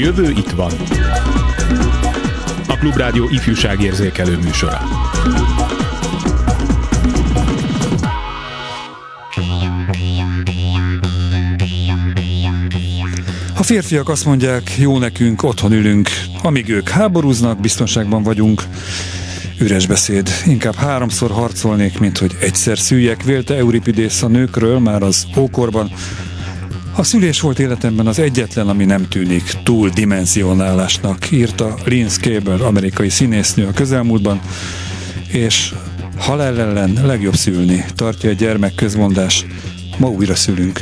jövő itt van. A Klubrádió ifjúságérzékelő műsora. A férfiak azt mondják, jó nekünk, otthon ülünk, amíg ők háborúznak, biztonságban vagyunk. Üres beszéd. Inkább háromszor harcolnék, mint hogy egyszer szüljek, vélte Euripidész a nőkről már az ókorban. A szülés volt életemben az egyetlen, ami nem tűnik túl dimensionálásnak, írta Lynn Cable, amerikai színésznő a közelmúltban, és halál ellen legjobb szülni, tartja egy gyermek közmondás. Ma újra szülünk.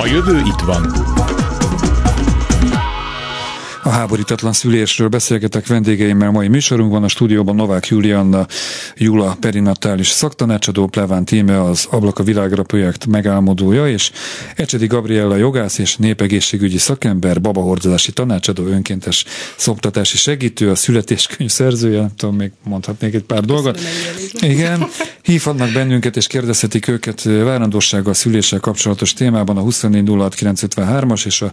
A jövő itt van. Háborítatlan szülésről beszélgetek vendégeimmel mai műsorunkban. A stúdióban Novák Julianna, Jula perinatális szaktanácsadó, Pleván Tíme az Ablak a világra projekt megálmodója, és Ecsedi Gabriella jogász és népegészségügyi szakember, babahordozási tanácsadó, önkéntes szoktatási segítő, a születéskönyv szerzője, nem tudom, még mondhatnék egy pár dolgot. Igen, hívhatnak bennünket és kérdezhetik őket várandósággal, szüléssel kapcsolatos témában a 2406953-as és a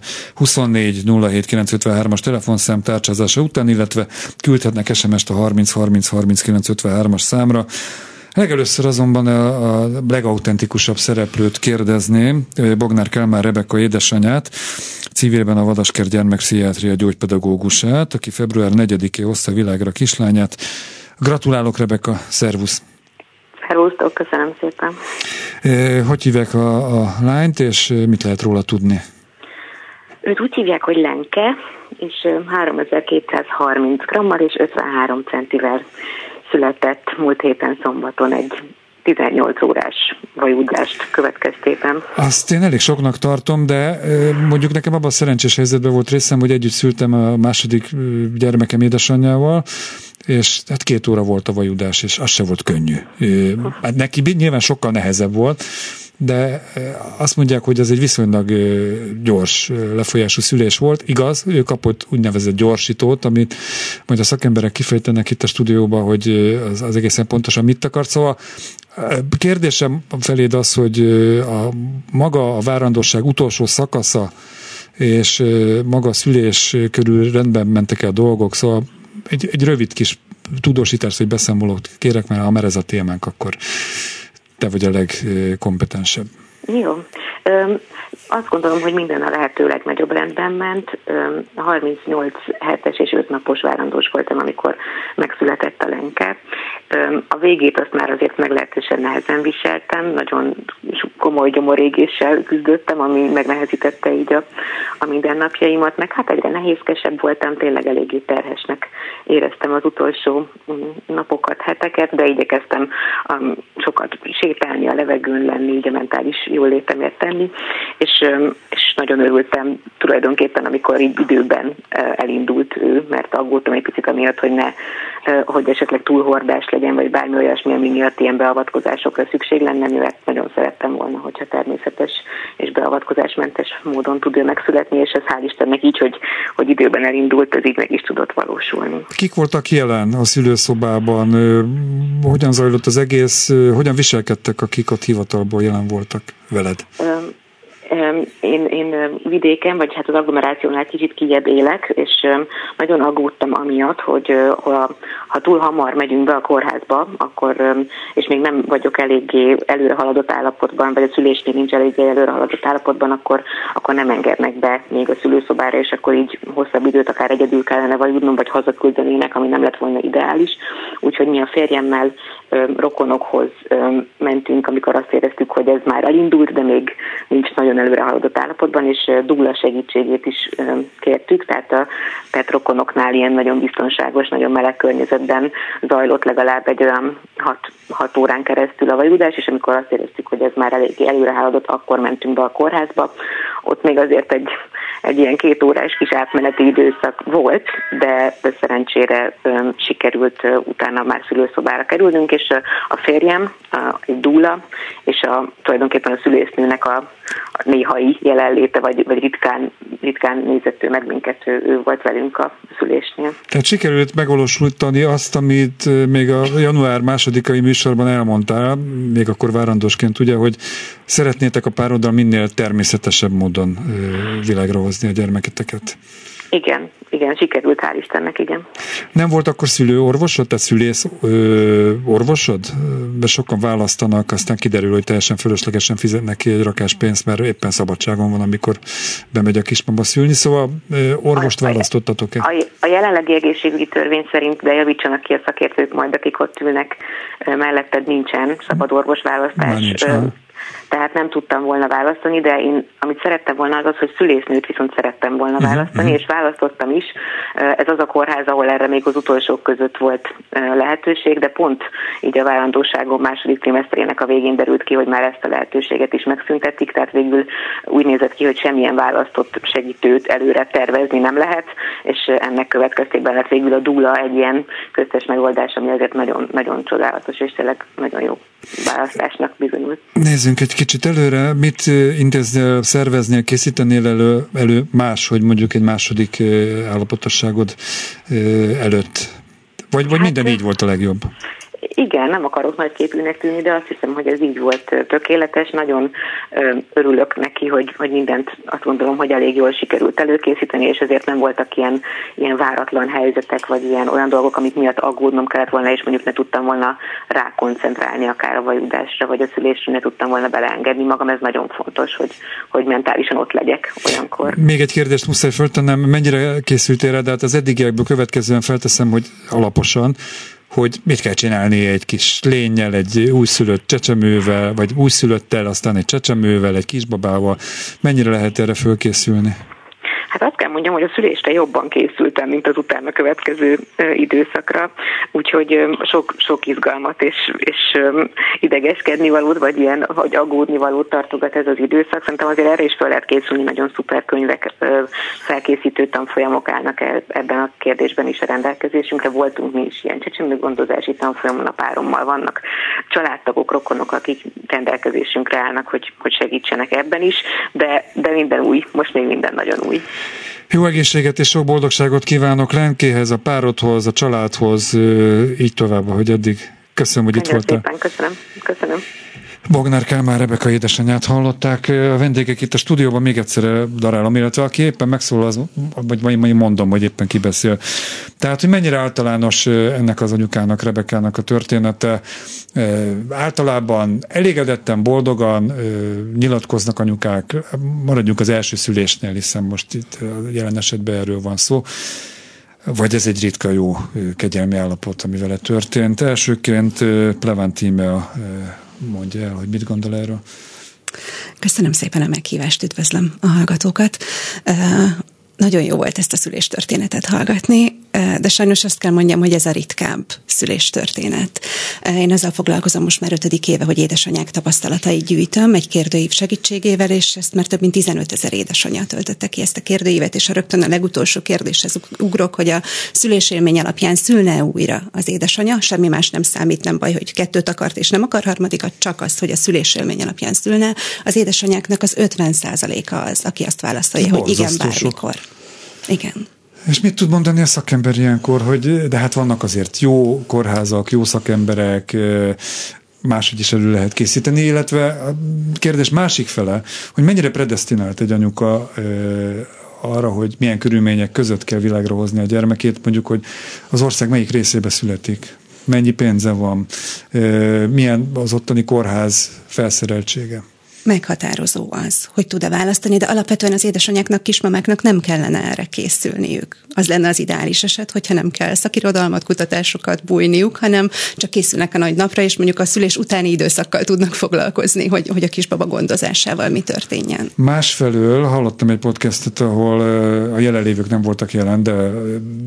2407953-as telefonszám tárcsázása után, illetve küldhetnek SMS-t a 30 30 30 953-as számra. Legelőször azonban a, a legautentikusabb szereplőt kérdezném, Bognár Kálmár Rebeka édesanyát, civilben a Vadasker gyermekpszichiátria gyógypedagógusát, aki február 4-é hozta világra kislányát. Gratulálok, Rebeka, szervusz! Szervusztok, köszönöm szépen! Hogy hívják a, a lányt, és mit lehet róla tudni? Őt úgy hívják, hogy Lenke, és 3230 grammal és 53 centivel született múlt héten szombaton egy 18 órás vajúdást következtében. Azt én elég soknak tartom, de mondjuk nekem abban a szerencsés helyzetben volt részem, hogy együtt szültem a második gyermekem édesanyjával, és hát két óra volt a vajudás, és az se volt könnyű. Hát neki nyilván sokkal nehezebb volt, de azt mondják, hogy ez egy viszonylag gyors lefolyású szülés volt. Igaz, ő kapott úgynevezett gyorsítót, amit majd a szakemberek kifejtenek itt a stúdióban, hogy az, az egészen pontosan mit akart. Szóval kérdésem feléd az, hogy a maga a várandóság utolsó szakasza és maga a szülés körül rendben mentek el a dolgok, szóval egy, egy rövid kis tudósítást, vagy beszámolót kérek, mert ha már ez a témánk, akkor te vagy a legkompetensebb. Jó. Azt gondolom, hogy minden a lehető legnagyobb rendben ment. 38 hetes és 5 napos várandós voltam, amikor megszületett a lenke. A végét azt már azért meglehetősen nehezen viseltem, nagyon komoly gyomorégéssel küzdöttem, ami megnehezítette így a, a mindennapjaimat, meg hát egyre nehézkesebb voltam, tényleg eléggé terhesnek éreztem az utolsó mm, napokat, heteket, de igyekeztem um, sokat sétálni, a levegőn lenni, így a mentális jól létemért tenni, és, és nagyon örültem tulajdonképpen, amikor így időben elindult ő, mert aggódtam egy picit amiatt, hogy ne, hogy esetleg túlhordás legyen, vagy bármi olyasmi, ami miatt ilyen beavatkozásokra szükség lenne, mivel nagyon szerettem volna, hogyha természetes és beavatkozásmentes módon tud ő megszületni, és ez hál' Istennek így, hogy, hogy időben elindult, ez így meg is tudott valósulni. Kik voltak jelen a szülőszobában? Hogyan zajlott az egész? Hogyan viselkedtek, akik ott hivatalból jelen voltak veled? Én, én vidéken, vagy hát az agglomerációnál kicsit kijebb élek, és nagyon aggódtam amiatt, hogy ha, ha túl hamar megyünk be a kórházba, akkor, és még nem vagyok eléggé előre haladott állapotban, vagy a szülésnél nincs eléggé előre haladott állapotban, akkor, akkor nem engednek be még a szülőszobára, és akkor így hosszabb időt akár egyedül kellene vagy udnom, vagy hazaküldenének, ami nem lett volna ideális. Úgyhogy mi a férjemmel rokonokhoz mentünk, amikor azt éreztük, hogy ez már elindult, de még nincs nagyon előre haladott állapotban, és dúla segítségét is kértük, tehát a tehát rokonoknál ilyen nagyon biztonságos, nagyon meleg környezetben zajlott legalább egy olyan 6 órán keresztül a vajudás, és amikor azt éreztük, hogy ez már eléggé előre haladott, akkor mentünk be a kórházba. Ott még azért egy egy ilyen két órás kis átmeneti időszak volt, de, de szerencsére sikerült utána már szülőszobára kerülnünk, és a férjem, uh, egy dúla, és a, tulajdonképpen a szülésznőnek a, a néhai jelenléte, vagy, vagy ritkán, ritkán nézett meg minket, ő, ő volt velünk a szülésnél. Tehát sikerült megvalósítani azt, amit még a január másodikai műsorban elmondtál, még akkor várandósként, ugye, hogy szeretnétek a pároddal minél természetesebb módon világra hozni a gyermeketeket. Igen, igen, sikerült, hál' Istennek, igen. Nem volt akkor szülő orvosod, tehát szülész ö, orvosod? Mert sokan választanak, aztán kiderül, hogy teljesen fölöslegesen fizetnek ki egy rakás pénzt, mert éppen szabadságon van, amikor bemegy a kismama szülni, szóval ö, orvost a, választottatok-e? A, a jelenlegi egészségügyi törvény szerint, de javítsanak ki a szakértők majd, akik ott ülnek melletted, nincsen szabad orvosválasztás. Nincs, tehát nem tudtam volna választani, de én amit szerettem volna az az, hogy szülésznőt viszont szerettem volna mhm, választani, uh-huh. és választottam is. Ez az a kórház, ahol erre még az utolsók között volt lehetőség, de pont így a várandóságom második trimeszterének a végén derült ki, hogy már ezt a lehetőséget is megszüntetik, tehát végül úgy nézett ki, hogy semmilyen választott segítőt előre tervezni nem lehet, és ennek következtében lett végül a dúla egy ilyen köztes megoldás, ami azért nagyon, nagyon csodálatos, és tényleg nagyon jó választásnak bizonyult. Nézzünk egy kicsit előre, mit intéznél, szerveznél, készítenél elő, elő más, hogy mondjuk egy második állapotosságod előtt? Vagy, vagy hát, minden így volt a legjobb? Igen, nem akarok nagy képűnek tűnni, de azt hiszem, hogy ez így volt tökéletes. Nagyon örülök neki, hogy, hogy mindent azt gondolom, hogy elég jól sikerült előkészíteni, és ezért nem voltak ilyen, ilyen váratlan helyzetek, vagy ilyen olyan dolgok, amik miatt aggódnom kellett volna, és mondjuk ne tudtam volna rá koncentrálni akár a vajudásra, vagy a szülésre, ne tudtam volna beleengedni magam. Ez nagyon fontos, hogy, hogy mentálisan ott legyek olyankor. Még egy kérdést muszáj föltennem, mennyire készültél rá, de hát az eddigiekből következően felteszem, hogy alaposan, hogy mit kell csinálni egy kis lényel, egy újszülött csecsemővel, vagy újszülöttel, aztán egy csecsemővel, egy kisbabával. Mennyire lehet erre fölkészülni? Hát azt kell mondjam, hogy a szülésre jobban készültem, mint az utána következő időszakra, úgyhogy sok, sok izgalmat és, és idegeskedni valót, vagy ilyen, hogy aggódni valót tartogat ez az időszak. Szerintem azért erre is fel lehet készülni, nagyon szuper könyvek, felkészítő tanfolyamok állnak ebben a kérdésben is a rendelkezésünkre. Voltunk mi is ilyen csecsemőgondozási tanfolyamon a párommal vannak családtagok, rokonok, akik rendelkezésünkre állnak, hogy, hogy segítsenek ebben is, de, de minden új, most még minden nagyon új. Jó egészséget és sok boldogságot kívánok Lenkéhez, a párodhoz, a családhoz, így tovább, hogy eddig. Köszönöm, hogy Nagyon itt voltál. Szépen, köszönöm. köszönöm. Bognár Kálmán Rebeka édesanyját hallották. A vendégek itt a stúdióban még egyszer darálom, illetve aki éppen megszól, az, vagy majd mondom, hogy éppen kibeszél. Tehát, hogy mennyire általános ennek az anyukának, Rebekának a története. Általában elégedetten, boldogan nyilatkoznak anyukák, maradjunk az első szülésnél, hiszen most itt jelen esetben erről van szó vagy ez egy ritka jó kegyelmi állapot, ami vele történt. Elsőként Plevantime mondja el, hogy mit gondol erről. Köszönöm szépen a meghívást, üdvözlöm a hallgatókat. Nagyon jó volt ezt a szüléstörténetet hallgatni de sajnos azt kell mondjam, hogy ez a ritkább szüléstörténet. Én ezzel foglalkozom most már ötödik éve, hogy édesanyák tapasztalatait gyűjtöm egy kérdőív segítségével, és ezt már több mint 15 ezer édesanyja töltötte ki ezt a kérdőívet, és a rögtön a legutolsó kérdéshez ugrok, hogy a szülésélmény alapján szülne újra az édesanyja, semmi más nem számít, nem baj, hogy kettőt akart és nem akar harmadikat, csak azt, hogy a szülésélmény alapján szülne. Az édesanyáknak az 50 a az, aki azt válaszolja, hogy igen, bármikor. Igen. És mit tud mondani a szakember ilyenkor, hogy de hát vannak azért jó kórházak, jó szakemberek, máshogy is elő lehet készíteni, illetve a kérdés másik fele, hogy mennyire predestinált egy anyuka arra, hogy milyen körülmények között kell világra hozni a gyermekét, mondjuk, hogy az ország melyik részébe születik, mennyi pénze van, milyen az ottani kórház felszereltsége meghatározó az, hogy tud-e választani, de alapvetően az édesanyáknak, kismamáknak nem kellene erre készülniük. Az lenne az ideális eset, hogyha nem kell szakirodalmat, kutatásokat bújniuk, hanem csak készülnek a nagy napra, és mondjuk a szülés utáni időszakkal tudnak foglalkozni, hogy, hogy a kisbaba gondozásával mi történjen. Másfelől hallottam egy podcastot, ahol a jelenlévők nem voltak jelen, de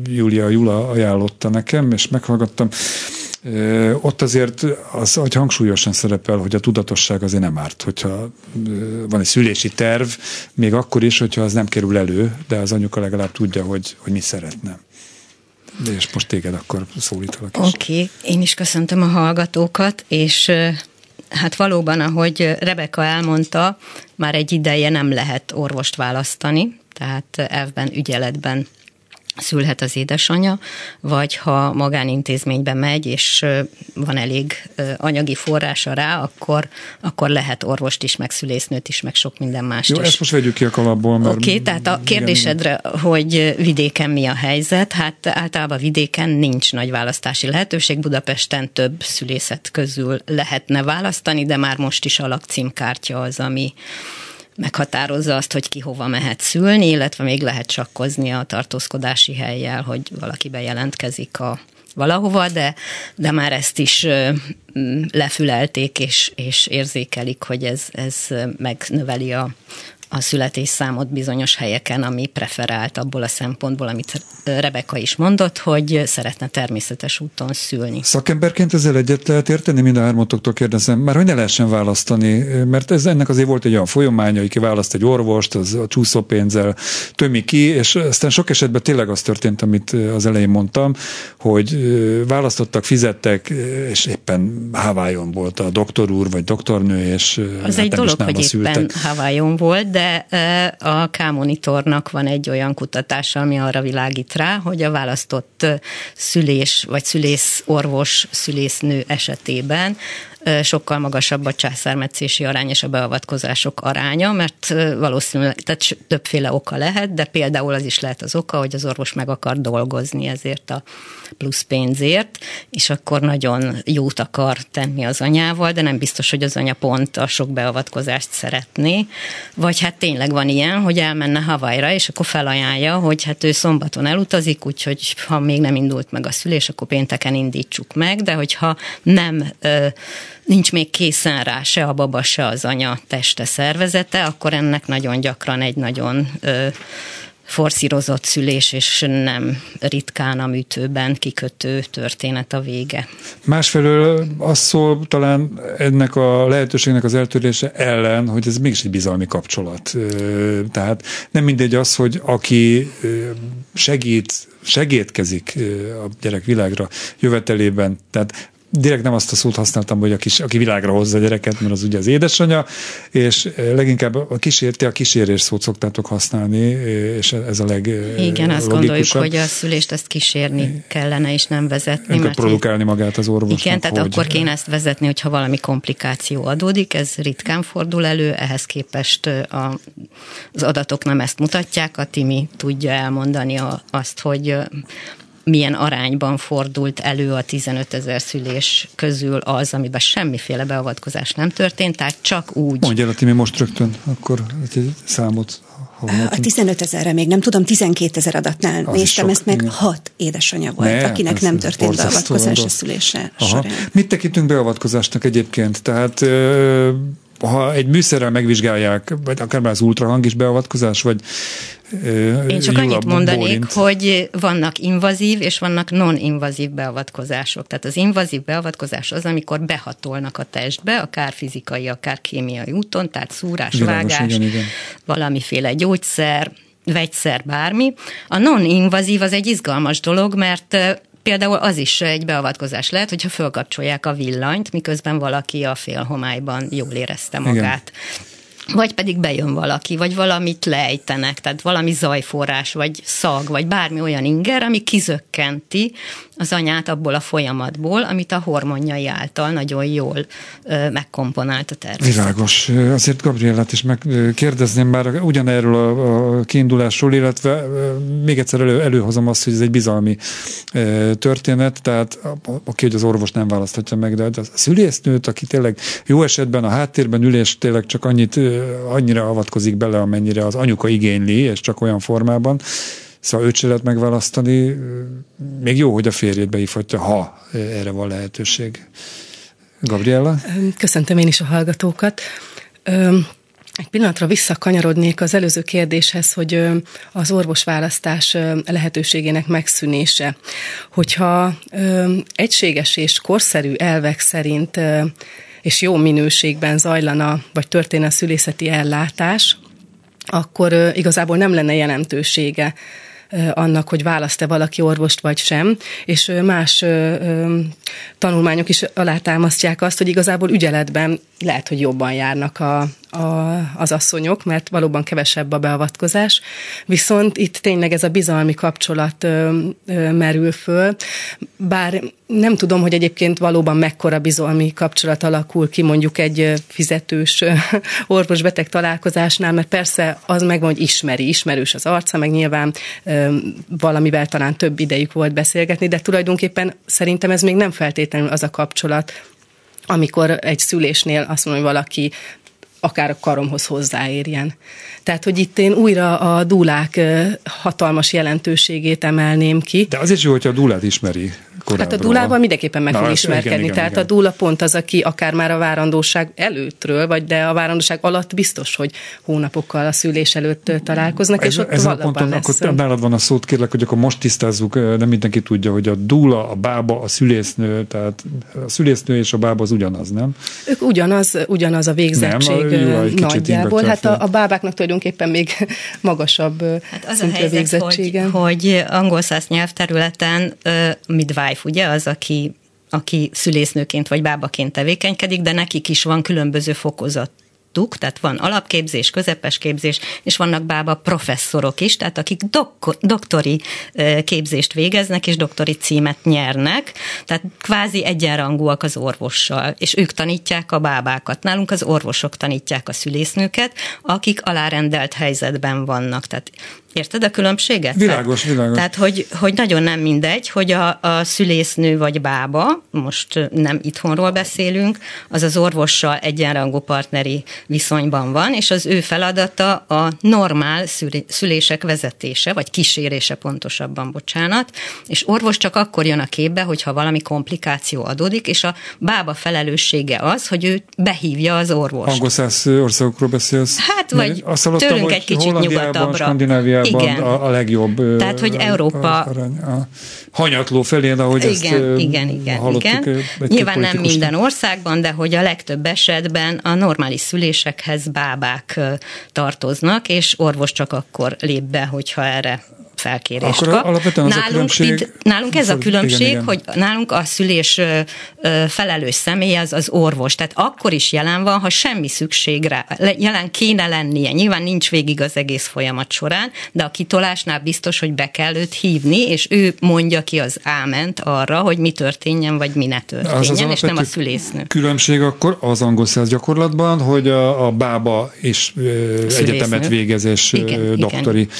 Júlia Jula ajánlotta nekem, és meghallgattam, ott azért az, hogy hangsúlyosan szerepel, hogy a tudatosság azért nem árt, hogyha van egy szülési terv, még akkor is, hogyha az nem kerül elő, de az anyuka legalább tudja, hogy, hogy mi szeretne. De és most téged akkor szólítalak is. Oké, okay. én is köszöntöm a hallgatókat, és hát valóban, ahogy Rebeka elmondta, már egy ideje nem lehet orvost választani, tehát elvben, ügyeletben szülhet az édesanyja, vagy ha magánintézménybe megy, és van elég anyagi forrása rá, akkor, akkor lehet orvost is, meg szülésznőt is, meg sok minden más Jó, is. ezt most vegyük ki a kalapból. Oké, okay, tehát a kérdésedre, igen. hogy vidéken mi a helyzet, hát általában vidéken nincs nagy választási lehetőség, Budapesten több szülészet közül lehetne választani, de már most is a lakcímkártya az, ami, meghatározza azt, hogy ki hova mehet szülni, illetve még lehet csakkozni a tartózkodási helyjel, hogy valaki bejelentkezik a valahova, de, de már ezt is lefülelték, és, és érzékelik, hogy ez, ez megnöveli a, a születésszámot bizonyos helyeken, ami preferált abból a szempontból, amit Rebeka is mondott, hogy szeretne természetes úton szülni. Szakemberként ezzel egyet lehet érteni, mind a hármatoktól kérdezem, már hogy ne lehessen választani, mert ez ennek azért volt egy olyan folyamánya, hogy kiválaszt egy orvost, az a csúszópénzzel tömi ki, és aztán sok esetben tényleg az történt, amit az elején mondtam, hogy választottak, fizettek, és éppen Hawaii-on volt a doktor úr, vagy doktornő, és az hát egy dolog, hogy szültek. éppen Hawaii-on volt, de de a K-monitornak van egy olyan kutatása, ami arra világít rá, hogy a választott szülés vagy szülész orvos, szülésznő esetében sokkal magasabb a császármetszési arány és a beavatkozások aránya, mert valószínűleg tehát többféle oka lehet, de például az is lehet az oka, hogy az orvos meg akar dolgozni ezért a plusz pénzért, és akkor nagyon jót akar tenni az anyával, de nem biztos, hogy az anya pont a sok beavatkozást szeretné, vagy hát tényleg van ilyen, hogy elmenne Havajra, és akkor felajánlja, hogy hát ő szombaton elutazik, úgyhogy ha még nem indult meg a szülés, akkor pénteken indítsuk meg, de hogyha nem nincs még készen rá se a baba, se az anya teste szervezete, akkor ennek nagyon gyakran egy nagyon ö, forszírozott szülés, és nem ritkán a műtőben kikötő történet a vége. Másfelől az szól talán ennek a lehetőségnek az eltörlése ellen, hogy ez mégis egy bizalmi kapcsolat. Tehát nem mindegy az, hogy aki segít, segítkezik a gyerek világra jövetelében, tehát direkt nem azt a szót használtam, hogy a kis, aki világra hozza a gyereket, mert az ugye az édesanyja, és leginkább a kísérti, a kísérés szót szoktátok használni, és ez a leg Igen, azt gondoljuk, hogy a szülést ezt kísérni kellene, és nem vezetni. Nem produkálni magát az orvosnak. Igen, tehát hogy... akkor kéne ezt vezetni, hogyha valami komplikáció adódik, ez ritkán fordul elő, ehhez képest a, az adatok nem ezt mutatják, a Timi tudja elmondani a, azt, hogy milyen arányban fordult elő a 15 ezer szülés közül az, amiben semmiféle beavatkozás nem történt, tehát csak úgy. Mondja el, Timi, most rögtön akkor egy számot. A 15 ezerre még nem tudom, 12 ezer adatnál az néztem ezt meg, igen. hat édesanyja volt, ne, akinek nem történt beavatkozás a szülése Aha. során. Mit tekintünk beavatkozásnak egyébként? Tehát ha egy műszerrel megvizsgálják, vagy akár már az ultrahang is beavatkozás, vagy én csak annyit mondanék, bólint. hogy vannak invazív és vannak non-invazív beavatkozások. Tehát az invazív beavatkozás az, amikor behatolnak a testbe, akár fizikai, akár kémiai úton, tehát szúrás, Világos, vágás, igen, igen. valamiféle gyógyszer, vegyszer, bármi. A non-invazív az egy izgalmas dolog, mert Például az is egy beavatkozás lehet, hogyha fölkapcsolják a villanyt, miközben valaki a félhomályban jól érezte magát. Igen vagy pedig bejön valaki, vagy valamit lejtenek, tehát valami zajforrás, vagy szag, vagy bármi olyan inger, ami kizökkenti az anyát abból a folyamatból, amit a hormonjai által nagyon jól megkomponált a természet. Világos. Azért Gabrielát is megkérdezném már ugyanerről a, a kiindulásról, illetve még egyszer elő, előhozom azt, hogy ez egy bizalmi történet, tehát aki, hogy az orvos nem választhatja meg, de a szülésznőt, aki tényleg jó esetben a háttérben ülés tényleg csak annyit, annyira avatkozik bele, amennyire az anyuka igényli, és csak olyan formában, Szóval őt se lehet megválasztani. Még jó, hogy a férjét beívhatja, ha erre van lehetőség. Gabriella? Köszöntöm én is a hallgatókat. Egy pillanatra visszakanyarodnék az előző kérdéshez, hogy az orvosválasztás lehetőségének megszűnése. Hogyha egységes és korszerű elvek szerint és jó minőségben zajlana, vagy történne a szülészeti ellátás, akkor igazából nem lenne jelentősége annak, hogy választ-e valaki orvost vagy sem, és más tanulmányok is alátámasztják azt, hogy igazából ügyeletben lehet, hogy jobban járnak a, a, az asszonyok, mert valóban kevesebb a beavatkozás, viszont itt tényleg ez a bizalmi kapcsolat ö, ö, merül föl, bár nem tudom, hogy egyébként valóban mekkora bizalmi kapcsolat alakul ki mondjuk egy fizetős orvos-beteg találkozásnál, mert persze az megvan, hogy ismeri, ismerős az arca, meg nyilván ö, valamivel talán több idejük volt beszélgetni, de tulajdonképpen szerintem ez még nem feltétlenül az a kapcsolat, amikor egy szülésnél azt mondom, hogy valaki akár a karomhoz hozzáérjen. Tehát, hogy itt én újra a dúlák hatalmas jelentőségét emelném ki. De az is jó, hogyha a dúlát ismeri korábbról. Hát a dúlával mindenképpen meg Na, kell ismerkedni. Igen, igen, Tehát igen. a dúla pont az, aki akár már a várandóság előttről, vagy de a várandóság alatt biztos, hogy hónapokkal a szülés előtt találkoznak, Ez, és ott ezen a ponton lesz. akkor nálad van a szót, kérlek, hogy akkor most tisztázzuk, nem mindenki tudja, hogy a dúla, a bába, a szülésznő, tehát a szülésznő és a bába az ugyanaz, nem? Ők ugyanaz, ugyanaz a végzettség nem, a nagyjából. Hát a, a bábáknak tulajdonképpen még magasabb hát az a helyzet, hogy, hogy angol száz nyelvterületen uh, midwife wife, ugye, az, aki aki szülésznőként vagy bábaként tevékenykedik, de nekik is van különböző fokozat tehát van alapképzés, közepes képzés, és vannak bába professzorok is, tehát akik dok- doktori képzést végeznek, és doktori címet nyernek, tehát kvázi egyenrangúak az orvossal, és ők tanítják a bábákat. Nálunk az orvosok tanítják a szülésznőket, akik alárendelt helyzetben vannak. Tehát Érted a különbséget? Világos, világos. Tehát, hogy, hogy nagyon nem mindegy, hogy a, a szülésznő vagy bába, most nem itthonról beszélünk, az az orvossal egyenrangú partneri viszonyban van, és az ő feladata a normál szülések vezetése, vagy kísérése pontosabban, bocsánat, és orvos csak akkor jön a képbe, hogyha valami komplikáció adódik, és a bába felelőssége az, hogy ő behívja az orvost. Angolszász országokról beszélsz? Hát, vagy tőlünk egy kicsit nyugatabbra igen. a, a legjobb. Tehát, hogy Európa... A hanyatló felén, ahogy igen, ezt igen, igen, igen. Nyilván nem minden országban, de hogy a legtöbb esetben a normális szülésekhez bábák tartoznak, és orvos csak akkor lép be, hogyha erre felkérést Akkor kap. alapvetően nálunk, a különbség... Itt, nálunk ez a különbség, igen, igen. hogy nálunk a szülés felelős személy az az orvos. Tehát akkor is jelen van, ha semmi szükségre, jelen kéne lennie. Nyilván nincs végig az egész folyamat során, de a kitolásnál biztos, hogy be kell őt hívni, és ő mondja ki az áment arra, hogy mi történjen, vagy mi ne történjen, az az és nem a szülésznő. Különbség akkor az angol száz gyakorlatban, hogy a, a bába és egyetemet végezés igen, doktori igen.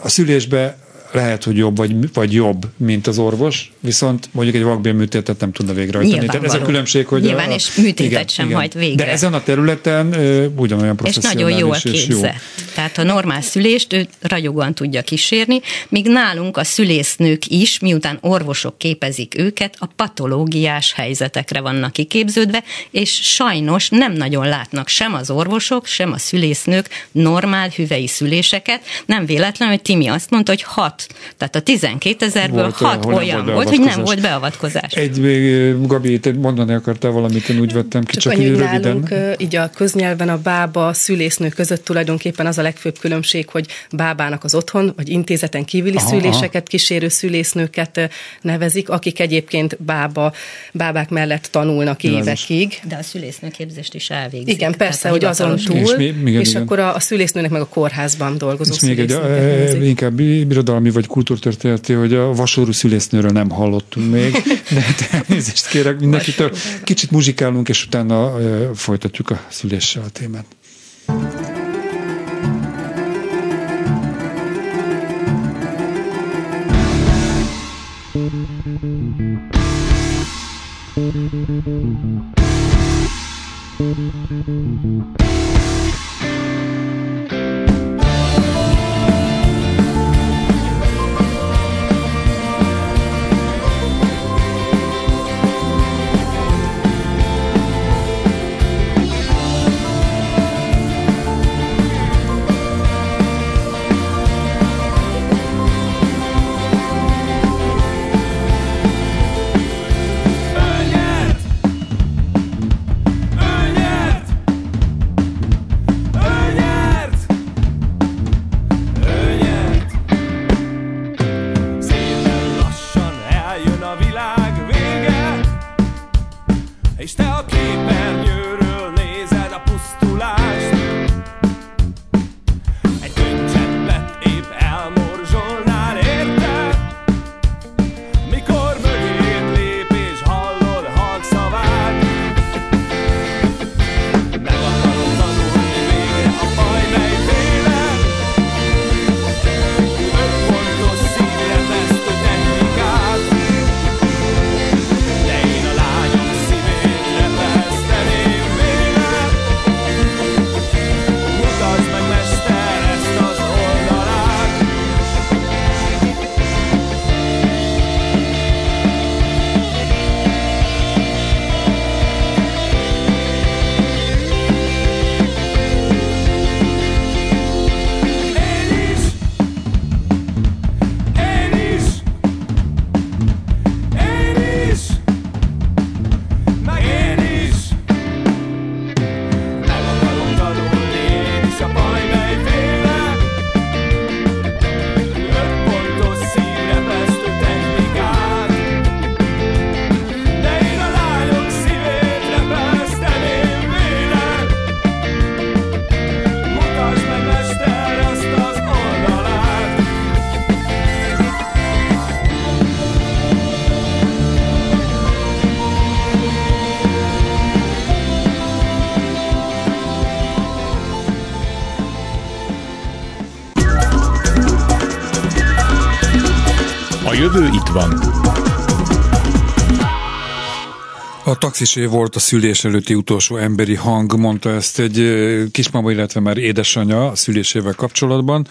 A szülésbe lehet, hogy jobb vagy, vagy jobb, mint az orvos, viszont mondjuk egy vakbélműtétet nem tudna végrehajtani. Tehát ez a különbség, hogy... Nyilván, a, és műtétet igen, sem igen. hajt végre. De ezen a területen uh, ugyanolyan professzionális. És nagyon jól képzett. Jó. Tehát a normál szülést ő ragyogóan tudja kísérni, míg nálunk a szülésznők is, miután orvosok képezik őket, a patológiás helyzetekre vannak kiképződve, és sajnos nem nagyon látnak sem az orvosok, sem a szülésznők normál hüvei szüléseket. Nem véletlen, hogy Timi azt mondta, hogy hat tehát a 12 ezerből 6 olyan volt, volt hogy nem volt beavatkozás. Egy, Gabi, te mondani akartál valamit, én úgy vettem ki, csak, csak így röviden. Nálunk, így a köznyelven a bába, a szülésznő között tulajdonképpen az a legfőbb különbség, hogy bábának az otthon, vagy intézeten kívüli aha, szüléseket kísérő szülésznőket nevezik, akik egyébként bába, bábák mellett tanulnak évekig. De a szülésznőképzést is elvégzik. Igen, persze, hogy azon túl, és, mi, igen, és igen. akkor a, a szülésznőnek meg a kórházban dolgozó és még egy, inkább irodalmi történelmi vagy kultúrtörténeti, hogy a vasorú szülésznőről nem hallottunk még, de elnézést kérek mindenkitől. Kicsit muzsikálunk, és utána folytatjuk a szüléssel a témát. A taxisé volt a szülés előtti utolsó emberi hang, mondta ezt egy kismama, illetve már édesanyja a szülésével kapcsolatban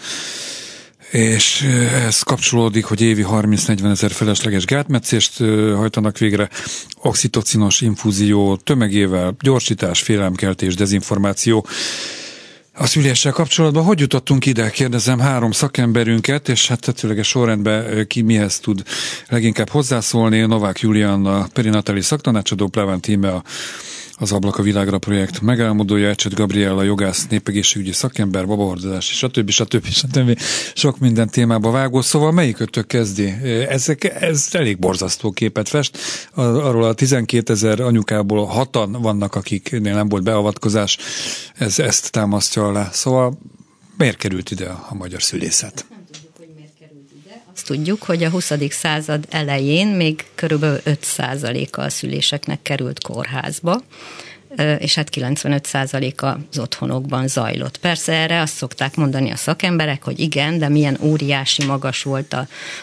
és ez kapcsolódik, hogy évi 30-40 ezer felesleges gátmetszést hajtanak végre, oxitocinos infúzió tömegével, gyorsítás, félelemkeltés, dezinformáció. A szüléssel kapcsolatban hogy jutottunk ide? Kérdezem három szakemberünket, és hát tetszőleges sorrendben ki mihez tud leginkább hozzászólni. Novák Julian, a perinatali szaktanácsadó, Pleván Tíme, a az Ablak a világra projekt megálmodója, Ecset Gabriella, jogász, népegészségügyi szakember, babahordozás, stb. stb. stb. Sok minden témába vágó. Szóval melyikötök kezdi? Ezek, ez elég borzasztó képet fest. Arról a 12 ezer anyukából hatan vannak, akiknél nem volt beavatkozás. Ez ezt támasztja alá. Szóval miért került ide a magyar szülészet? Tudjuk, hogy a 20. század elején még körülbelül 5%-a a szüléseknek került kórházba, és hát 95% az otthonokban zajlott. Persze erre azt szokták mondani a szakemberek, hogy igen, de milyen óriási magas volt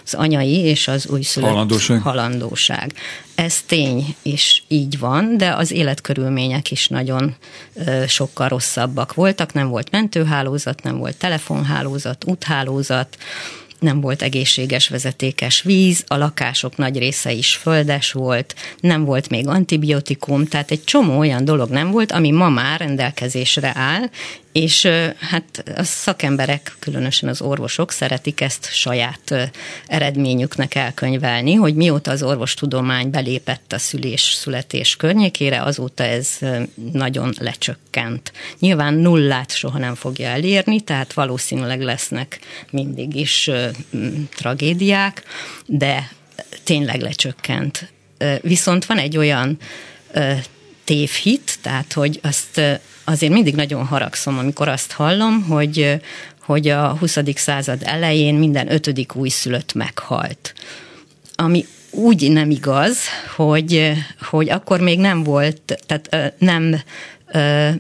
az anyai és az újszülött halandóság. halandóság. Ez tény, és így van, de az életkörülmények is nagyon sokkal rosszabbak voltak. Nem volt mentőhálózat, nem volt telefonhálózat, úthálózat, nem volt egészséges vezetékes víz, a lakások nagy része is földes volt, nem volt még antibiotikum, tehát egy csomó olyan dolog nem volt, ami ma már rendelkezésre áll, és hát a szakemberek, különösen az orvosok szeretik ezt saját eredményüknek elkönyvelni, hogy mióta az orvostudomány belépett a szülés-születés környékére, azóta ez nagyon lecsökkent. Nyilván nullát soha nem fogja elérni, tehát valószínűleg lesznek mindig is tragédiák, de tényleg lecsökkent. Viszont van egy olyan tévhit, tehát hogy azt azért mindig nagyon haragszom, amikor azt hallom, hogy, hogy a 20. század elején minden ötödik újszülött meghalt. Ami úgy nem igaz, hogy, hogy akkor még nem volt, tehát nem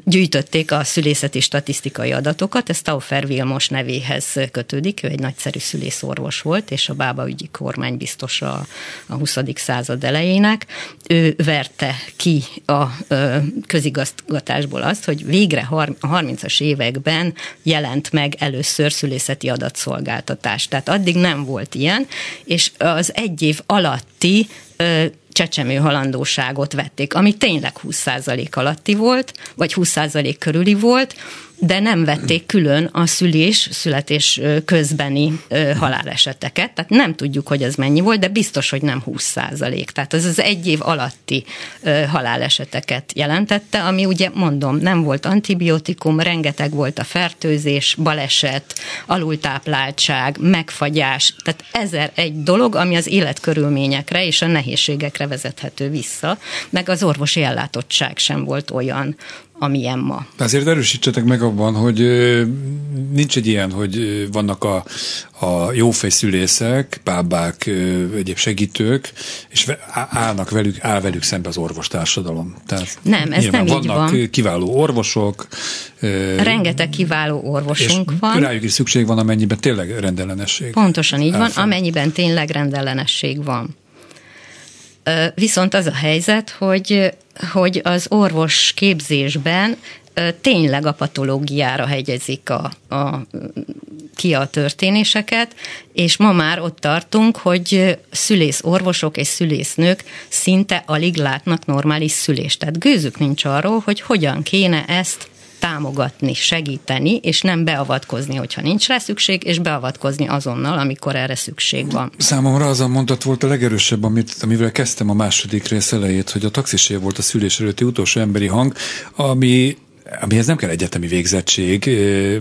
gyűjtötték a szülészeti statisztikai adatokat, ez Taufer Vilmos nevéhez kötődik, ő egy nagyszerű szülészorvos volt, és a Bába ügyi kormány biztosa a 20. század elejének. Ő verte ki a közigazgatásból azt, hogy végre a 30-as években jelent meg először szülészeti adatszolgáltatás. Tehát addig nem volt ilyen, és az egy év alatti csecsemő halandóságot vették, ami tényleg 20% alatti volt, vagy 20% körüli volt, de nem vették külön a szülés, születés közbeni haláleseteket, tehát nem tudjuk, hogy ez mennyi volt, de biztos, hogy nem 20 százalék. Tehát ez az egy év alatti haláleseteket jelentette, ami ugye mondom, nem volt antibiotikum, rengeteg volt a fertőzés, baleset, alultápláltság, megfagyás, tehát ezer egy dolog, ami az életkörülményekre és a nehézségekre vezethető vissza, meg az orvosi ellátottság sem volt olyan, amilyen ma. Azért erősítsetek meg abban, hogy nincs egy ilyen, hogy vannak a, a jófejszülészek, bábák, egyéb segítők, és állnak velük, áll velük szembe az orvostársadalom. Tehát nem, ez nem vannak így van. kiváló orvosok. Rengeteg kiváló orvosunk és van. rájuk is szükség van, amennyiben tényleg rendellenesség. Pontosan így van, amennyiben tényleg rendellenesség van. Viszont az a helyzet, hogy, hogy az orvos képzésben tényleg a patológiára hegyezik a, a, ki a történéseket, és ma már ott tartunk, hogy szülész orvosok és szülésznők szinte alig látnak normális szülést. Tehát gőzük nincs arról, hogy hogyan kéne ezt támogatni, segíteni, és nem beavatkozni, hogyha nincs rá szükség, és beavatkozni azonnal, amikor erre szükség van. Számomra az a mondat volt a legerősebb, amit, amivel kezdtem a második rész elejét, hogy a taxisé volt a szülés előtti utolsó emberi hang, ami amihez nem kell egyetemi végzettség,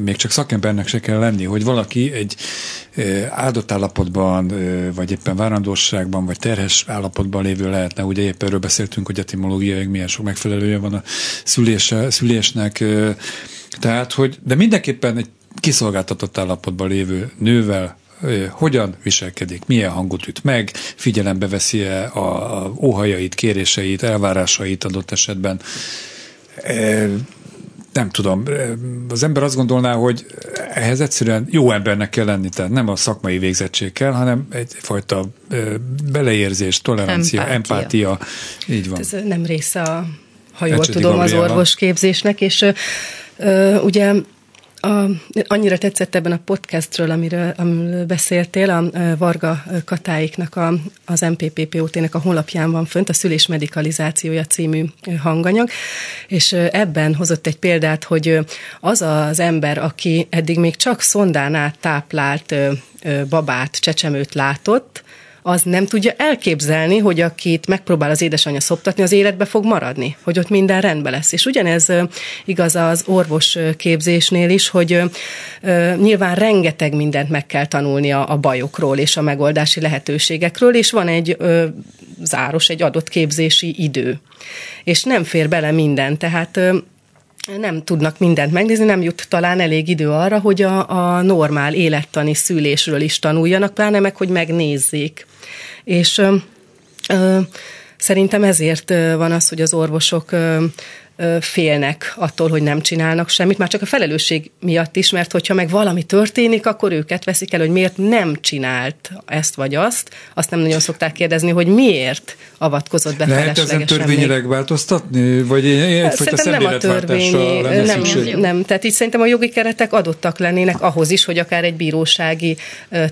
még csak szakembernek se kell lenni, hogy valaki egy áldott állapotban, vagy éppen várandóságban, vagy terhes állapotban lévő lehetne. Ugye éppen erről beszéltünk, hogy etimológiailag milyen sok megfelelője van a szülése, szülésnek. Tehát, hogy, de mindenképpen egy kiszolgáltatott állapotban lévő nővel, hogyan viselkedik, milyen hangot üt meg, figyelembe veszi-e a, a óhajait, kéréseit, elvárásait adott esetben nem tudom, az ember azt gondolná, hogy ehhez egyszerűen jó embernek kell lenni, tehát nem a szakmai végzettség kell, hanem egyfajta beleérzés, tolerancia, empátia. empátia. Így van. Ez nem része a, ha jól Ecseti tudom, Gabriela. az orvosképzésnek, és ö, ugye a, annyira tetszett ebben a podcastről, amiről, amiről beszéltél, a Varga Katáiknak, a, az MPPPOT-nek a honlapján van fönt, a Szülés Medikalizációja című hanganyag, és ebben hozott egy példát, hogy az az ember, aki eddig még csak szondán át táplált babát, csecsemőt látott, az nem tudja elképzelni, hogy akit megpróbál az édesanyja szoptatni, az életbe fog maradni, hogy ott minden rendben lesz. És ugyanez igaz az orvos képzésnél is, hogy nyilván rengeteg mindent meg kell tanulni a, a bajokról és a megoldási lehetőségekről, és van egy záros, egy adott képzési idő. És nem fér bele minden, tehát nem tudnak mindent megnézni, nem jut talán elég idő arra, hogy a, a normál élettani szülésről is tanuljanak, pláne meg, hogy megnézzék. És ö, ö, szerintem ezért van az, hogy az orvosok félnek attól, hogy nem csinálnak semmit, már csak a felelősség miatt is, mert hogyha meg valami történik, akkor őket veszik el, hogy miért nem csinált ezt vagy azt. Azt nem nagyon szokták kérdezni, hogy miért avatkozott be Lehet ezen törvényileg változtatni? Vagy egyfajta nem a törvényi, nem, nem, tehát így szerintem a jogi keretek adottak lennének ahhoz is, hogy akár egy bírósági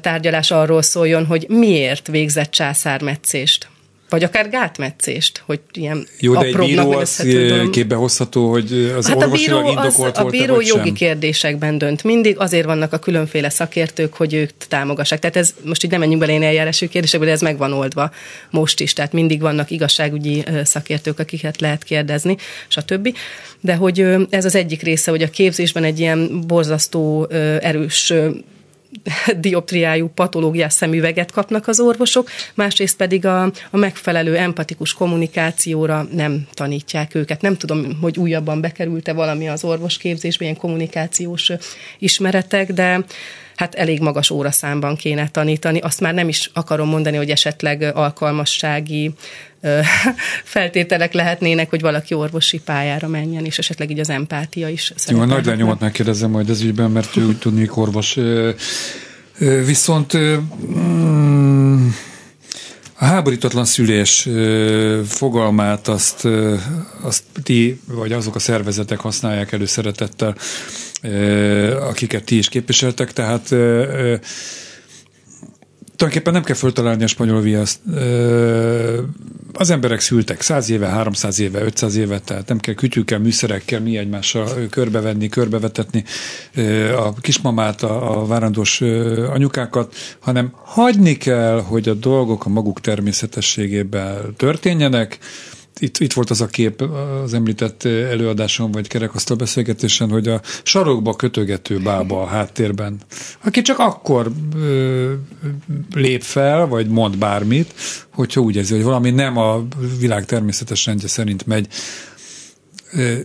tárgyalás arról szóljon, hogy miért végzett császármetszést vagy akár gátmetszést, hogy ilyen Jó, de egy bíró az képbe hozható, hogy az hát a bíró, az, A bíró jogi sem? kérdésekben dönt mindig, azért vannak a különféle szakértők, hogy ők támogassák. Tehát ez most így nem menjünk bele én eljárási kérdésekbe, de ez meg van oldva most is. Tehát mindig vannak igazságügyi szakértők, akiket lehet kérdezni, stb. De hogy ez az egyik része, hogy a képzésben egy ilyen borzasztó erős dioptriájú patológiás szemüveget kapnak az orvosok, másrészt pedig a, a megfelelő empatikus kommunikációra nem tanítják őket. Nem tudom, hogy újabban bekerült-e valami az orvosképzésbe, ilyen kommunikációs ismeretek, de hát elég magas óraszámban kéne tanítani. Azt már nem is akarom mondani, hogy esetleg alkalmassági feltételek lehetnének, hogy valaki orvosi pályára menjen, és esetleg így az empátia is. Jó, a nagy lányomat megkérdezem majd ez ügyben, mert ő úgy tudnék orvos. Viszont mm, a háborítatlan szülés fogalmát azt, azt ti, vagy azok a szervezetek használják előszeretettel, akiket ti is képviseltek, tehát tulajdonképpen nem kell föltalálni a spanyol viaszt. Az emberek szültek 100 éve, 300 éve, 500 éve, tehát nem kell kütyűkkel, műszerekkel mi egymással körbevenni, körbevetetni a kismamát, a, a várandós anyukákat, hanem hagyni kell, hogy a dolgok a maguk természetességében történjenek, itt, itt volt az a kép az említett előadáson, vagy kerekasztal beszélgetésen, hogy a sarokba kötögető bába a háttérben, aki csak akkor ö, lép fel, vagy mond bármit, hogyha úgy érzi, hogy valami nem a világ természetes rendje szerint megy.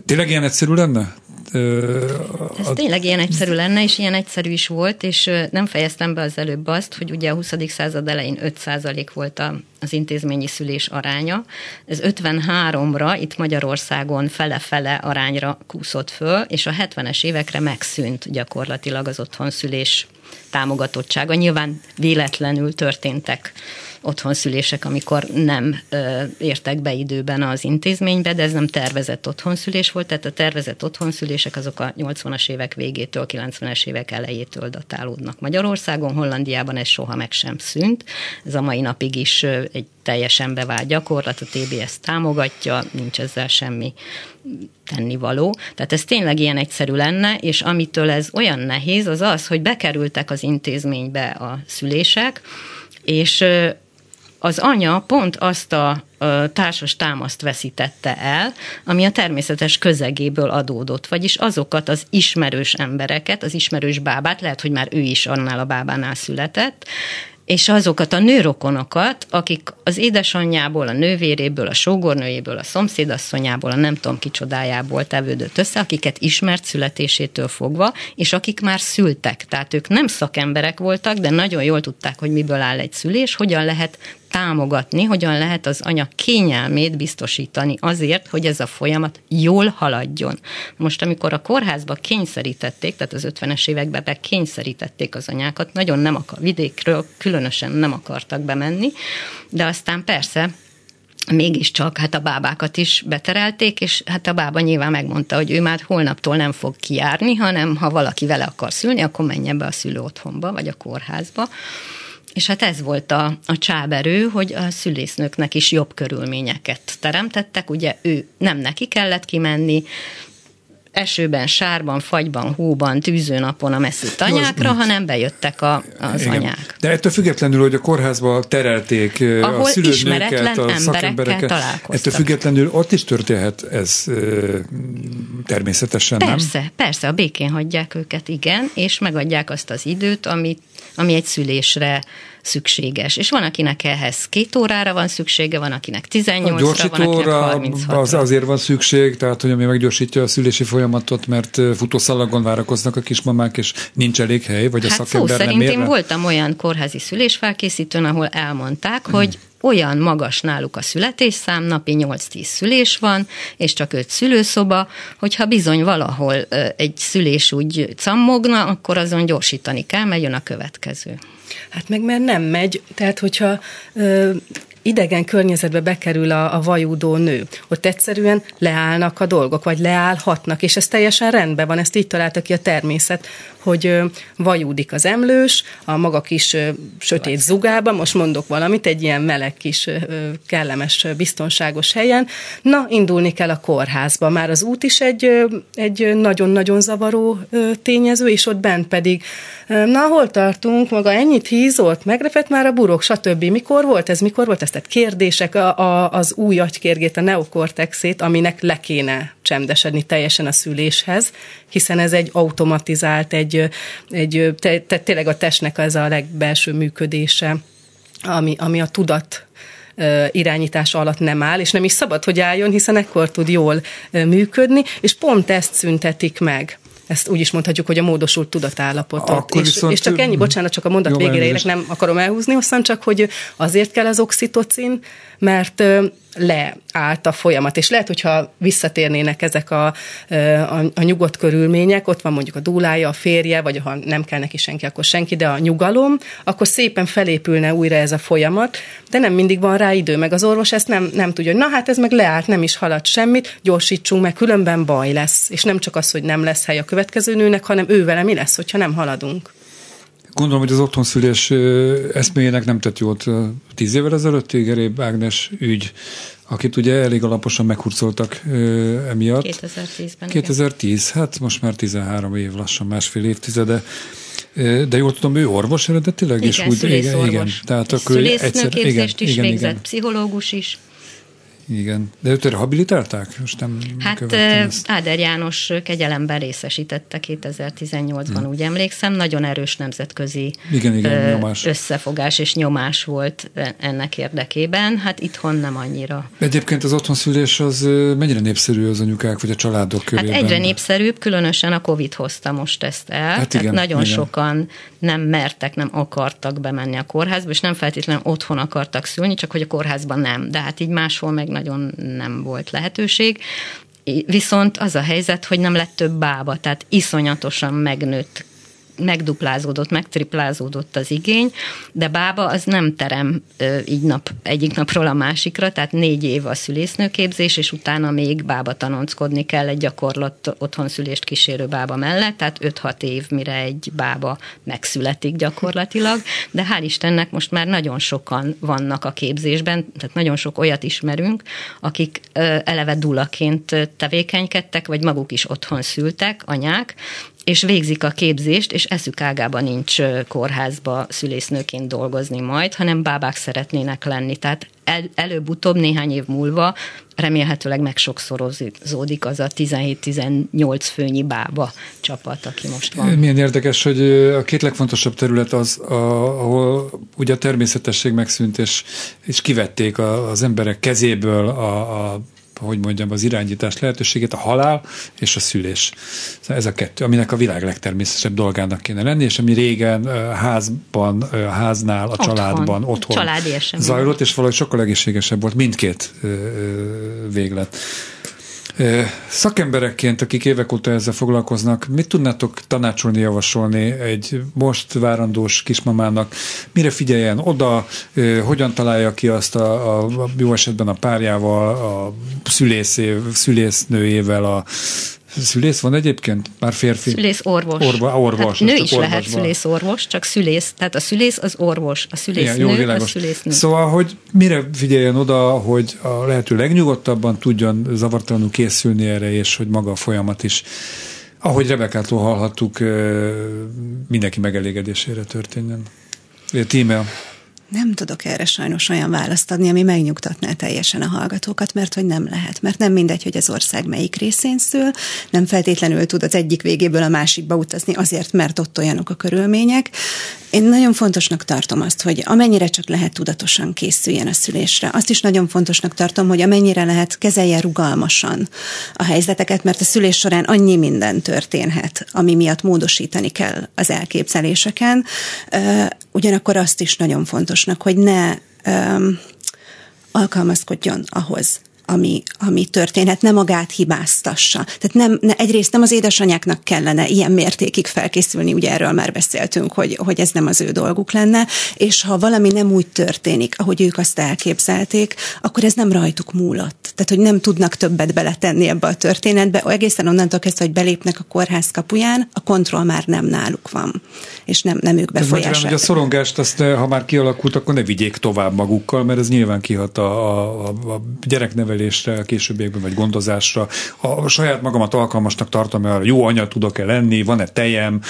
Tényleg ilyen egyszerű lenne? Ez a... tényleg ilyen egyszerű lenne, és ilyen egyszerű is volt, és nem fejeztem be az előbb azt, hogy ugye a 20. század elején 5% volt a, az intézményi szülés aránya. Ez 53-ra itt Magyarországon fele-fele arányra kúszott föl, és a 70-es évekre megszűnt gyakorlatilag az otthon szülés támogatottsága. Nyilván véletlenül történtek otthonszülések, amikor nem ö, értek be időben az intézménybe, de ez nem tervezett otthonszülés volt, tehát a tervezett otthonszülések azok a 80-as évek végétől, 90-es évek elejétől datálódnak Magyarországon, Hollandiában ez soha meg sem szűnt, ez a mai napig is egy teljesen bevált gyakorlat, a TBS támogatja, nincs ezzel semmi tennivaló. Tehát ez tényleg ilyen egyszerű lenne, és amitől ez olyan nehéz, az az, hogy bekerültek az intézménybe a szülések, és az anya pont azt a társas támaszt veszítette el, ami a természetes közegéből adódott, vagyis azokat az ismerős embereket, az ismerős bábát, lehet, hogy már ő is annál a bábánál született, és azokat a nőrokonokat, akik az édesanyjából, a nővéréből, a sógornőjéből, a szomszédasszonyából, a nem tudom kicsodájából tevődött össze, akiket ismert születésétől fogva, és akik már szültek. Tehát ők nem szakemberek voltak, de nagyon jól tudták, hogy miből áll egy szülés, hogyan lehet támogatni, hogyan lehet az anya kényelmét biztosítani azért, hogy ez a folyamat jól haladjon. Most, amikor a kórházba kényszerítették, tehát az 50-es években be kényszerítették az anyákat, nagyon nem akar, vidékről különösen nem akartak bemenni, de aztán persze mégiscsak hát a bábákat is beterelték, és hát a bába nyilván megmondta, hogy ő már holnaptól nem fog kijárni, hanem ha valaki vele akar szülni, akkor menjen be a szülő otthonba, vagy a kórházba. És hát ez volt a, a csáberő, hogy a szülésznőknek is jobb körülményeket teremtettek. Ugye ő nem neki kellett kimenni, esőben, sárban, fagyban, hóban, tűzőnapon a messzi tanyákra, hanem bejöttek a, az Igen. anyák. De ettől függetlenül, hogy a kórházba terelték Ahol a szülőnőket, a szakembereket, ettől függetlenül ott is történhet ez természetesen, persze, nem? Persze, a békén hagyják őket, igen, és megadják azt az időt, amit, ami egy szülésre szükséges. És van, akinek ehhez két órára van szüksége, van, akinek 18-ra, van, akinek 36 az azért van szükség, tehát hogy ami meggyorsítja a szülési folyamatot, mert futószalagon várakoznak a kismamák, és nincs elég hely, vagy a hát szakember szó szerint én voltam olyan kórházi szülésfelkészítőn, ahol elmondták, hmm. hogy olyan magas náluk a születésszám, napi 8-10 szülés van, és csak 5 szülőszoba, hogyha bizony valahol egy szülés úgy cammogna, akkor azon gyorsítani kell, mert a következő. Hát meg mert nem megy, tehát hogyha idegen környezetbe bekerül a, a vajúdó nő, ott egyszerűen leállnak a dolgok, vagy leállhatnak, és ez teljesen rendben van, ezt így találta ki a természet, hogy vajúdik az emlős, a maga kis sötét zugában, most mondok valamit, egy ilyen meleg kis kellemes, biztonságos helyen, na, indulni kell a kórházba. Már az út is egy, egy nagyon-nagyon zavaró tényező, és ott bent pedig, na, hol tartunk, maga ennyit hízolt, megrepett már a burok, stb. Mikor volt ez, mikor volt ez? Tehát kérdések, a, a, az új agykérgét, a neokortexét, aminek le kéne csendesedni teljesen a szüléshez, hiszen ez egy automatizált, egy, egy te, te, tényleg a testnek az a legbelső működése, ami, ami a tudat irányítása alatt nem áll, és nem is szabad, hogy álljon, hiszen ekkor tud jól működni, és pont ezt szüntetik meg ezt úgy is mondhatjuk, hogy a módosult tudatállapotot. Akkor és, és csak ennyi, bocsánat, csak a mondat végére érek, nem akarom elhúzni hosszan, csak hogy azért kell az oxitocin, mert leállt a folyamat. És lehet, hogyha visszatérnének ezek a, a, a nyugodt körülmények, ott van mondjuk a dúlája, a férje, vagy ha nem kell neki senki, akkor senki, de a nyugalom, akkor szépen felépülne újra ez a folyamat, de nem mindig van rá idő, meg az orvos ezt nem, nem tudja, hogy na hát ez meg leállt, nem is halad semmit, gyorsítsunk meg, különben baj lesz. És nem csak az, hogy nem lesz hely a következő nőnek, hanem ő vele mi lesz, hogyha nem haladunk. Gondolom, hogy az otthonszülés eszméjének nem tett jót tíz évvel ezelőtt Geréb Ágnes ügy, akit ugye elég alaposan meghurcoltak emiatt. 2010-ben. 2010, igen. hát most már 13 év, lassan másfél évtizede. De jól tudom, ő orvos eredetileg? Igen, és úgy, igen, igen. Tehát akkor egyszer, igen, is igen, végzett, igen. pszichológus is. Igen. De őt rehabilitálták? Most nem hát Áder János kegyelemben részesítette 2018-ban, hmm. úgy emlékszem. Nagyon erős nemzetközi igen, igen, nyomás. összefogás és nyomás volt ennek érdekében. Hát itthon nem annyira. Egyébként az otthonszülés az mennyire népszerű az anyukák vagy a családok hát körében? Hát egyre népszerűbb, különösen a Covid hozta most ezt el. Hát igen, Tehát nagyon igen. sokan nem mertek, nem akartak bemenni a kórházba, és nem feltétlenül otthon akartak szülni, csak hogy a kórházban nem. De hát így máshol meg nagyon nem volt lehetőség. Viszont az a helyzet, hogy nem lett több bába, tehát iszonyatosan megnőtt megduplázódott, megtriplázódott az igény, de bába az nem terem így nap, egyik napról a másikra, tehát négy év a szülésznőképzés, és utána még bába tanonckodni kell egy gyakorlat otthon szülést kísérő bába mellett, tehát 5-6 év, mire egy bába megszületik gyakorlatilag, de hál' Istennek most már nagyon sokan vannak a képzésben, tehát nagyon sok olyat ismerünk, akik eleve dulaként tevékenykedtek, vagy maguk is otthon szültek, anyák, és végzik a képzést, és eszük ágában nincs kórházba szülésznőként dolgozni majd, hanem bábák szeretnének lenni. Tehát el, előbb-utóbb néhány év múlva remélhetőleg megsokszorozódik az a 17-18 főnyi bába csapat, aki most van. Milyen érdekes, hogy a két legfontosabb terület az, ahol ugye a természetesség megszűnt, és, és kivették az emberek kezéből a, a hogy mondjam, az irányítás lehetőségét, a halál és a szülés. Szóval ez a kettő, aminek a világ legtermészetesebb dolgának kéne lenni, és ami régen házban, háznál, a otthon. családban, otthon Családi zajlott, és valahogy sokkal egészségesebb volt mindkét véglet. Szakemberekként, akik évek óta ezzel foglalkoznak, mit tudnátok tanácsolni, javasolni egy most várandós kismamának? Mire figyeljen oda, hogyan találja ki azt a, a jó esetben a párjával, a szülészé, szülésznőjével, a Szülész van egyébként? Már férfi? Szülész orvos. Orva, orvos. Hát nő is lehet szülész orvos, csak szülész. Tehát a szülész az orvos, a szülész Igen, nő, jó, a szülész nő. Szóval, hogy mire figyeljen oda, hogy a lehető legnyugodtabban tudjon zavartalanul készülni erre, és hogy maga a folyamat is ahogy Rebekától hallhattuk, mindenki megelégedésére történjen. Tímea. Nem tudok erre sajnos olyan választ adni, ami megnyugtatná teljesen a hallgatókat, mert hogy nem lehet. Mert nem mindegy, hogy az ország melyik részén szül, nem feltétlenül tud az egyik végéből a másikba utazni azért, mert ott olyanok a körülmények. Én nagyon fontosnak tartom azt, hogy amennyire csak lehet tudatosan készüljen a szülésre. Azt is nagyon fontosnak tartom, hogy amennyire lehet kezelje rugalmasan a helyzeteket, mert a szülés során annyi minden történhet, ami miatt módosítani kell az elképzeléseken. Ugyanakkor azt is nagyon fontosnak, hogy ne alkalmazkodjon ahhoz, ami, ami történhet, ne magát hibáztassa. Tehát nem, ne, egyrészt nem az édesanyáknak kellene ilyen mértékig felkészülni, ugye erről már beszéltünk, hogy, hogy ez nem az ő dolguk lenne, és ha valami nem úgy történik, ahogy ők azt elképzelték, akkor ez nem rajtuk múlott. Tehát, hogy nem tudnak többet beletenni ebbe a történetbe, egészen onnantól kezdve, hogy belépnek a kórház kapuján, a kontroll már nem náluk van, és nem, nem ők befolyásolják. hogy a szorongást, azt, ha már kialakult, akkor ne vigyék tovább magukkal, mert ez nyilván kihat a, a, a gyereknevelésre, nevelésre, a későbbiekben, vagy gondozásra. A saját magamat alkalmasnak tartom, mert jó anya tudok-e lenni, van-e tejem.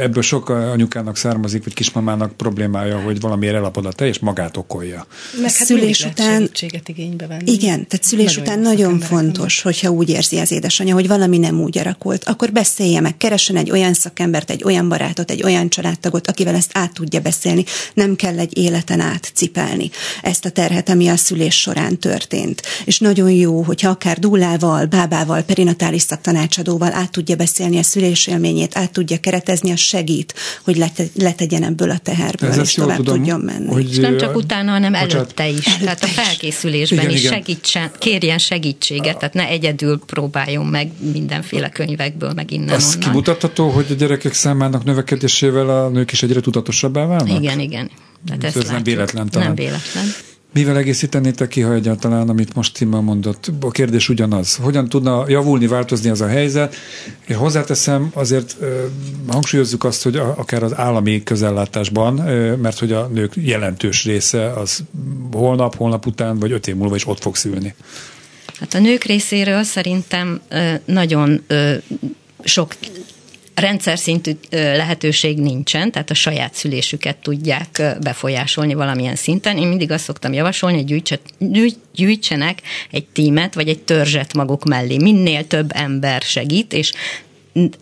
Ebből sok anyukának származik, vagy kismamának problémája, hogy valamiért elapod a tej, és magát okolja. Meg hát szülés után igénybe venni. Igen, tehát szülés nagyon után nagyon fontos, hogyha úgy érzi az édesanyja, hogy valami nem úgy alakult, akkor beszélje meg, keressen egy olyan szakembert, egy olyan barátot, egy olyan családtagot, akivel ezt át tudja beszélni. Nem kell egy életen át cipelni ezt a terhet, ami a szülés során történt és nagyon jó, hogyha akár dúlával, bábával, perinatális szaktanácsadóval át tudja beszélni a szülésélményét, át tudja keretezni, a segít, hogy lete, letegyen ebből a teherből, Ez és tovább tudom, tudjon menni. Hogy, és nem csak utána, hanem bocsánat. előtte is. Előtte tehát a felkészülésben igen, is igen. segítsen, kérjen segítséget, tehát ne egyedül próbáljon meg mindenféle könyvekből, meg innen Az kimutatható, hogy a gyerekek számának növekedésével a nők is egyre tudatosabbá válnak? Igen, igen. Tehát ez, ez nem véletlen talán. Nem véletlen. Mivel egészítenétek ki, ha egyáltalán, amit most Tima mondott? A kérdés ugyanaz. Hogyan tudna javulni, változni az a helyzet? Én hozzáteszem, azért hangsúlyozzuk azt, hogy akár az állami közellátásban, mert hogy a nők jelentős része az holnap, holnap után, vagy öt év múlva is ott fog szülni. Hát a nők részéről szerintem nagyon sok rendszer szintű lehetőség nincsen, tehát a saját szülésüket tudják befolyásolni valamilyen szinten. Én mindig azt szoktam javasolni, hogy gyűjtsenek egy tímet, vagy egy törzset maguk mellé. Minél több ember segít, és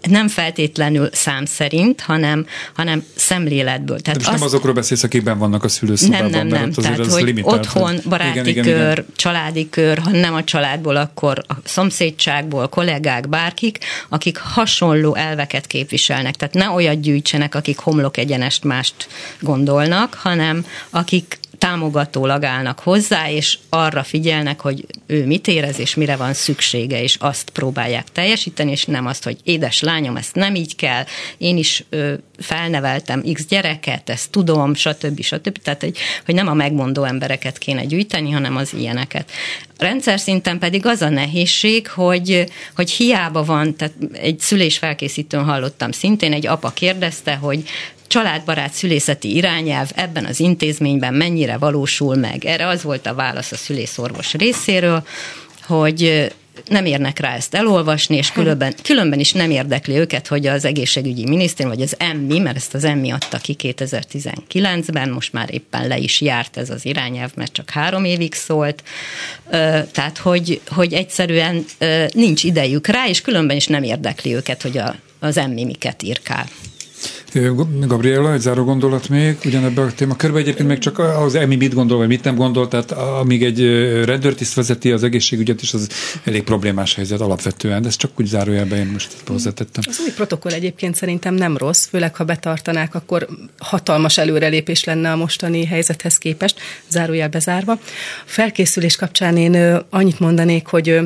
nem feltétlenül szám szerint, hanem, hanem szemléletből. Tehát De most azt, nem azokról beszélsz, akikben vannak a szülőszobában, nem, nem, nem. Tehát, az hogy limitált, otthon, baráti igen, igen, kör, igen. családi kör, ha nem a családból, akkor a szomszédságból, kollégák, bárkik, akik hasonló elveket képviselnek. Tehát ne olyat gyűjtsenek, akik homlok egyenest mást gondolnak, hanem akik támogatólag állnak hozzá, és arra figyelnek, hogy ő mit érez, és mire van szüksége, és azt próbálják teljesíteni, és nem azt, hogy édes lányom, ezt nem így kell, én is ö, felneveltem x gyereket, ezt tudom, stb. stb. Tehát, hogy, hogy nem a megmondó embereket kéne gyűjteni, hanem az ilyeneket. Rendszer szinten pedig az a nehézség, hogy, hogy hiába van, tehát egy szülés felkészítőn hallottam szintén, egy apa kérdezte, hogy családbarát szülészeti irányelv ebben az intézményben mennyire valósul meg. Erre az volt a válasz a szülészorvos részéről, hogy nem érnek rá ezt elolvasni, és különben, különben is nem érdekli őket, hogy az egészségügyi minisztérium, vagy az EMMI, mert ezt az EMMI adta ki 2019-ben, most már éppen le is járt ez az irányelv, mert csak három évig szólt, tehát hogy, hogy egyszerűen nincs idejük rá, és különben is nem érdekli őket, hogy a, az EMMI miket írkál. Gabriela, egy záró gondolat még ugyanebben a téma körbe. Egyébként még csak az Emi mit gondol, vagy mit nem gondol, tehát amíg egy rendőrtiszt vezeti az egészségügyet is, az elég problémás helyzet alapvetően, de ezt csak úgy zárójelben én most hozzátettem. Az új protokoll egyébként szerintem nem rossz, főleg ha betartanák, akkor hatalmas előrelépés lenne a mostani helyzethez képest, zárójelbe zárva. Felkészülés kapcsán én annyit mondanék, hogy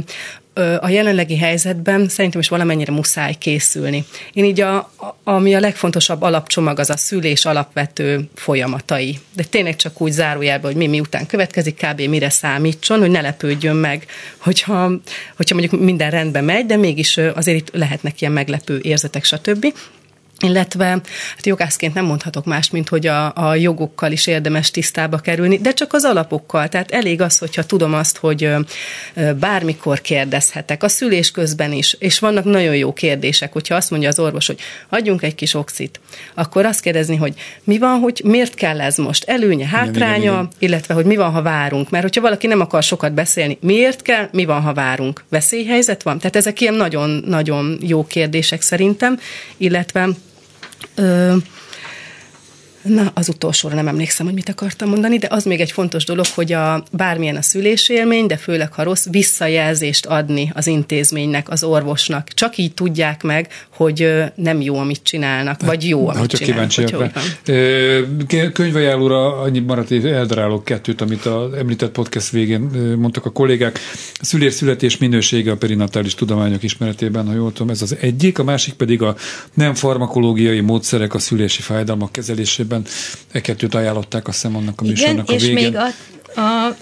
a jelenlegi helyzetben szerintem is valamennyire muszáj készülni. Én így a, ami a legfontosabb alapcsomag az a szülés alapvető folyamatai. De tényleg csak úgy zárójelben, hogy mi miután következik, kb. mire számítson, hogy ne lepődjön meg, hogyha, hogyha mondjuk minden rendben megy, de mégis azért itt lehetnek ilyen meglepő érzetek, stb illetve hát jogászként nem mondhatok más, mint hogy a, a jogokkal is érdemes tisztába kerülni, de csak az alapokkal. Tehát elég az, hogyha tudom azt, hogy bármikor kérdezhetek, a szülés közben is, és vannak nagyon jó kérdések, hogyha azt mondja az orvos, hogy adjunk egy kis oxit, akkor azt kérdezni, hogy mi van, hogy miért kell ez most, előnye, hátránya, igen, igen, igen. illetve hogy mi van, ha várunk. Mert hogyha valaki nem akar sokat beszélni, miért kell, mi van, ha várunk? Veszélyhelyzet van? Tehát ezek ilyen nagyon-nagyon jó kérdések szerintem, illetve Uh, Na, az utolsóra nem emlékszem, hogy mit akartam mondani, de az még egy fontos dolog, hogy a, bármilyen a szülésélmény, de főleg ha rossz, visszajelzést adni az intézménynek, az orvosnak. Csak így tudják meg, hogy nem jó, amit csinálnak, vagy jó, amit Hogyha csinálnak. kíváncsiak Könyvajánlóra annyi maradt, hogy eldarálok kettőt, amit az említett podcast végén mondtak a kollégák. A szülés-születés minősége a perinatális tudományok ismeretében, ha jól tudom, ez az egyik, a másik pedig a nem farmakológiai módszerek a szülési fájdalmak kezelésében esetben e kettőt ajánlották a szem annak a műsornak Igen, a végén. és még a, a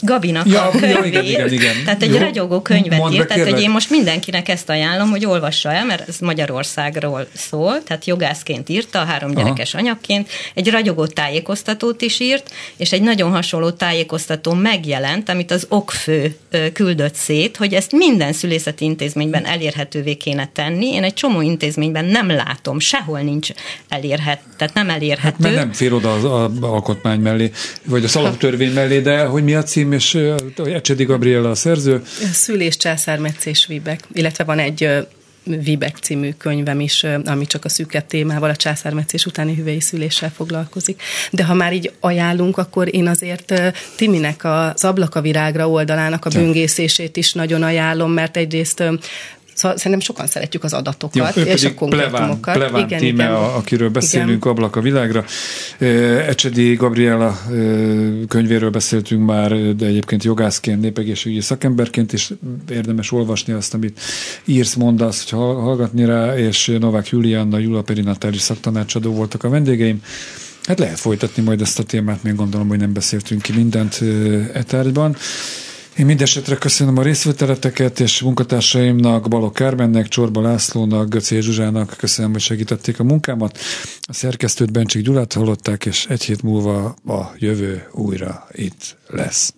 Gabinak ja, a könyvét, ja, igen, igen, igen. tehát egy Jó, ragyogó könyvet írt, tehát hogy én most mindenkinek ezt ajánlom, hogy olvassa el, mert ez Magyarországról szól, tehát jogászként írta, három gyerekes Aha. anyagként, egy ragyogó tájékoztatót is írt, és egy nagyon hasonló tájékoztató megjelent, amit az okfő küldött szét, hogy ezt minden szülészeti intézményben elérhetővé kéne tenni. Én egy csomó intézményben nem látom, sehol nincs elérhető, tehát nem elérhető. Hát mert nem fér oda az, alkotmány mellé, vagy a szalagtörvény mellé, de hogy mi a cím és Ecsedi Gabriela a szerző. Szülés, császármetszés, Vibek, illetve van egy Vibek című könyvem is, ami csak a szűkebb témával, a császármetszés utáni hüvei szüléssel foglalkozik. De ha már így ajánlunk, akkor én azért Timinek az Ablakavirágra oldalának a böngészését is nagyon ajánlom, mert egyrészt Szóval szerintem sokan szeretjük az adatokat Jó, és a konkrétumokat. Pleván, Pleván igen, tíme, igen. A, akiről beszélünk, igen. Ablak a világra. Ecsedi Gabriela könyvéről beszéltünk már, de egyébként jogászként, népegészségügyi szakemberként is érdemes olvasni azt, amit írsz, mondasz, hogy hallgatni rá, és Novák Julianna, Jula Perinatális szaktanácsadó voltak a vendégeim. Hát lehet folytatni majd ezt a témát, még gondolom, hogy nem beszéltünk ki mindent e tárgyban. Én mindesetre köszönöm a részvételeteket, és munkatársaimnak, Balok Kármennek, Csorba Lászlónak, Göcé Zsuzsának köszönöm, hogy segítették a munkámat. A szerkesztőt Bencsik Gyulát hallották, és egy hét múlva a jövő újra itt lesz.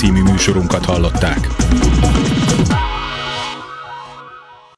Című műsorunkat hallották.